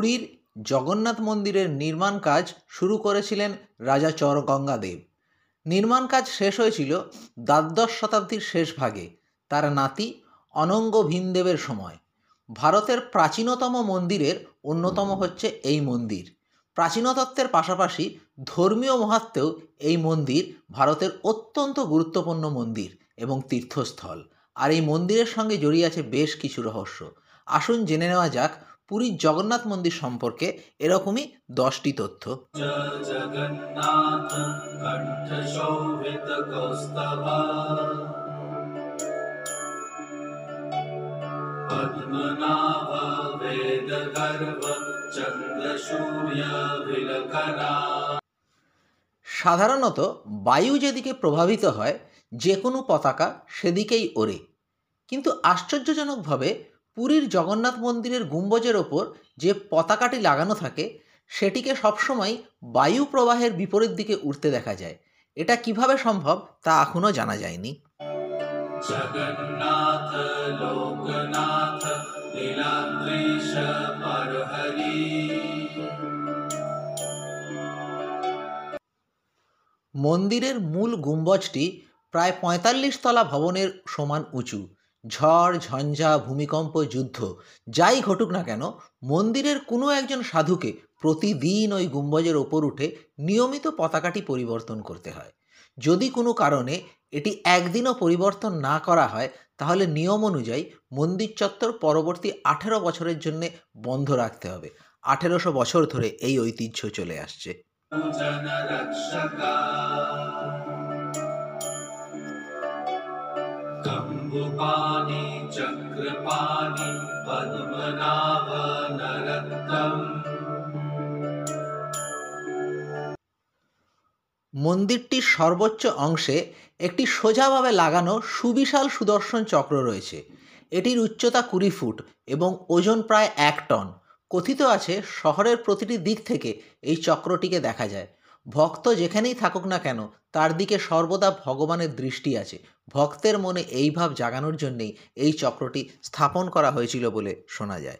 পুরীর জগন্নাথ মন্দিরের নির্মাণ কাজ শুরু করেছিলেন রাজা চর গঙ্গাদেব নির্মাণ কাজ শেষ হয়েছিল দ্বাদশ শতাব্দীর শেষ ভাগে। তার নাতি অনঙ্গ ভীমদেবের সময়। ভারতের প্রাচীনতম মন্দিরের অন্যতম হচ্ছে এই মন্দির। প্রাচীনতত্ত্বের পাশাপাশি ধর্মীয় মহাত্মেও এই মন্দির ভারতের অত্যন্ত গুরুত্বপূর্ণ মন্দির এবং তীর্থস্থল। আর এই মন্দিরের সঙ্গে জড়িয়ে আছে বেশ কিছু রহস্য। আসুন জেনে নেওয়া যাক পুরীর জগন্নাথ মন্দির সম্পর্কে এরকমই দশটি তথ্য। সাধারণত বায়ু যেদিকে প্রভাবিত হয় যে কোনো পতাকা সেদিকেই ওরে কিন্তু আশ্চর্যজনকভাবে পুরীর জগন্নাথ মন্দিরের গুম্বজের ওপর যে পতাকাটি লাগানো থাকে সেটিকে সবসময় বায়ু প্রবাহের বিপরীত দিকে উঠতে দেখা যায়। এটা কীভাবে সম্ভব তা এখনও জানা যায়নি। মন্দিরের মূল গুম্বজটি প্রায় পঁয়তাল্লিশ তলা ভবনের সমান উঁচু। ঝড়, ঝঞ্ঝা, ভূমিকম্প, যুদ্ধ, যাই ঘটুক না কেন, মন্দিরের কোনো একজন সাধুকে প্রতিদিন ওই গুম্বজের ওপর উঠে নিয়মিত পতাকাটি পরিবর্তন করতে হয়। যদি কোনো কারণে এটি একদিনও পরিবর্তন না করা হয়, তাহলে নিয়ম অনুযায়ী মন্দির চত্বর পরবর্তী আঠেরো বছরের জন্য বন্ধ রাখতে হবে। আঠেরোশো বছর ধরে এই ঐতিহ্য চলে আসছে। पूजन रक्षका कम्बुपाणि चक्रपाणि पद्मनाभ नरत्तम् মন্দিরটির সর্বোচ্চ অংশে একটি সোজাভাবে লাগানো সুবিশাল সুদর্শন চক্র রয়েছে এটির উচ্চতা কুড়ি ফুট এবং ওজন প্রায় এক টন কথিত আছে শহরের প্রতিটি দিক থেকে এই চক্রটিকে দেখা যায় ভক্ত যেখানেই থাকুক না কেন তার দিকে সর্বদা ভগবানের দৃষ্টি আছে ভক্তের মনে এই ভাব জাগানোর জন্যেই এই চক্রটি স্থাপন করা হয়েছিল বলে শোনা যায়।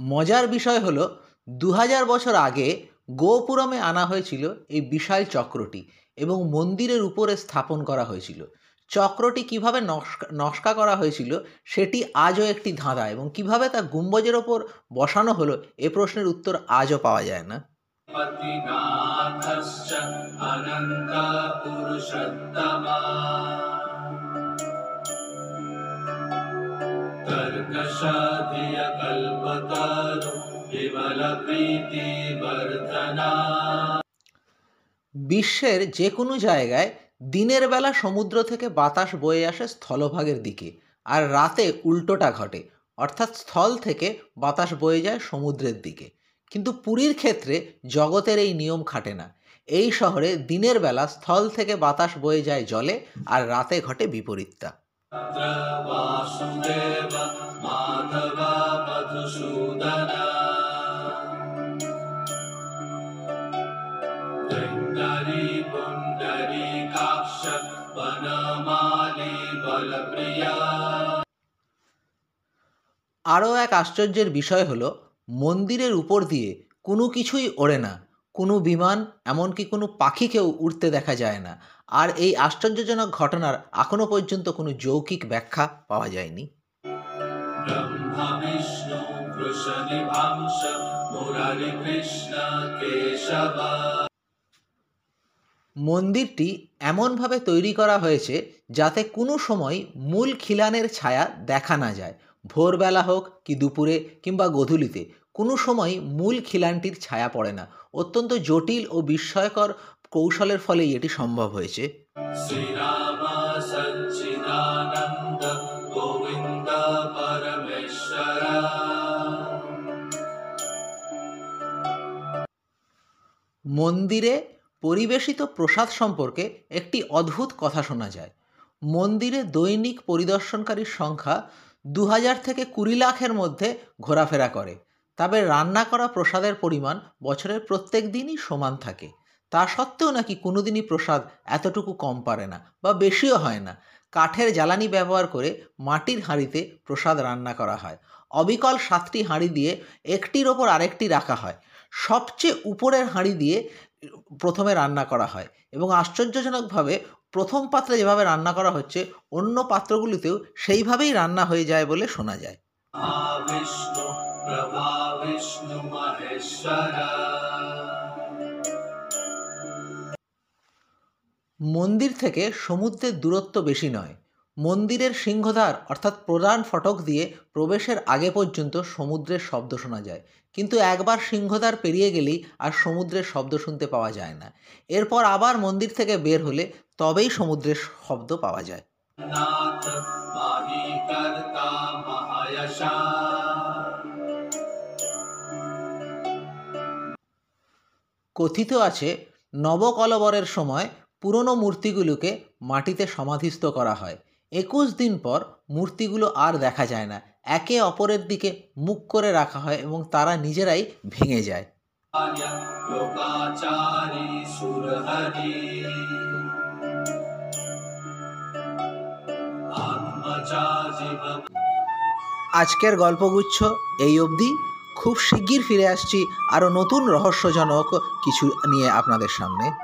মজার বিষয় হলো দু হাজার বছর আগে গোপুরমে আনা হয়েছিল এই বিশাল চক্রটি এবং মন্দিরের উপরে স্থাপন করা হয়েছিল। চক্রটি কীভাবে নস্কা করা হয়েছিল সেটি আজও একটি ধাঁধা এবং কীভাবে তা গুম্বজের ওপর বসানো হলো এ প্রশ্নের উত্তর আজও পাওয়া যায় না। বিশ্বের যে কোনো জায়গায় দিনের বেলা সমুদ্র থেকে বাতাস বয়ে আসে স্থলভাগের দিকে, আর রাতে উল্টোটা ঘটে, অর্থাৎ স্থল থেকে বাতাস বয়ে যায় সমুদ্রের দিকে। কিন্তু পুরীর ক্ষেত্রে জগতের এই নিয়ম খাটে না। এই শহরে দিনের বেলা স্থল থেকে বাতাস বয়ে যায় জলে, আর রাতে ঘটে বিপরীতটা। আরও এক আশ্চর্যের বিষয় হল মন্দিরের উপর দিয়ে কোনো কিছুই ওড়ে না কোনো বিমান এমনকি কোনো পাখিকেও উড়তে দেখা যায় না। আর এই আশ্চর্যজনক ঘটনার এখনও পর্যন্ত কোনো যৌকিক ব্যাখ্যা পাওয়া যায়নি। কৃষ্ণ মন্দিরটি এমনভাবে তৈরি করা হয়েছে যাতে কোনো সময় মূল খিলানের ছায়া দেখা না যায়। ভোরবেলা হোক কি দুপুরে কিংবা গধূলিতে কোনো সময় মূল খিলানটির ছায়া পড়ে না। অত্যন্ত জটিল ও বিস্ময়কর কৌশলের ফলেই এটি সম্ভব হয়েছে। মন্দিরে পরিবেশিত প্রসাদ সম্পর্কে একটি অদ্ভুত কথা শোনা যায়। মন্দিরে দৈনিক পরিদর্শনকারীর সংখ্যা দু হাজার থেকে কুড়ি লাখের মধ্যে ঘোরাফেরা করে। তবে রান্না করা প্রসাদের পরিমাণ বছরের প্রত্যেক দিনই সমান থাকে। তা সত্ত্বেও নাকি কোনোদিনই প্রসাদ এতটুকু কম পারে না বা বেশিও হয় না। কাঠের জ্বালানি ব্যবহার করে মাটির হাঁড়িতে প্রসাদ রান্না করা হয়। অবিকল সাতটি হাঁড়ি দিয়ে একটির ওপর আরেকটি রাখা হয়। সবচেয়ে উপরের হাঁড়ি দিয়ে প্রথমে রান্না করা হয় এবং আশ্চর্যজনকভাবে প্রথম পাত্রে যেভাবে রান্না করা হচ্ছে অন্য পাত্রগুলিতেও সেইভাবেই রান্না হয়ে যায় বলে শোনা যায়। মন্দির থেকে সমুদ্রের দূরত্ব বেশি নয়। মন্দিরের সিংহদ্বার অর্থাৎ প্রধান ফটক দিয়ে প্রবেশের আগে পর্যন্ত সমুদ্রের শব্দ শোনা যায়। কিন্তু একবার সিংহদ্বার পেরিয়ে গেলেই আর সমুদ্রের শব্দ শুনতে পাওয়া যায় না। এরপর আবার মন্দির থেকে বের হলে তবেই সমুদ্রের শব্দ পাওয়া যায়। কথিত আছে নবকলবরের সময় পুরনো মূর্তিগুলোকে মাটিতে সমাধিস্থ করা হয়। একুশ দিন পর মূর্তিগুলো আর দেখা যায় না। একে অপরের দিকে মুখ করে রাখা হয় এবং তারা নিজেরাই ভেঙে যায়। আজকের গল্পগুচ্ছ এই অবধি। খুব শিগগির ফিরে আসছি আরও নতুন রহস্যজনক কিছু নিয়ে আপনাদের সামনে।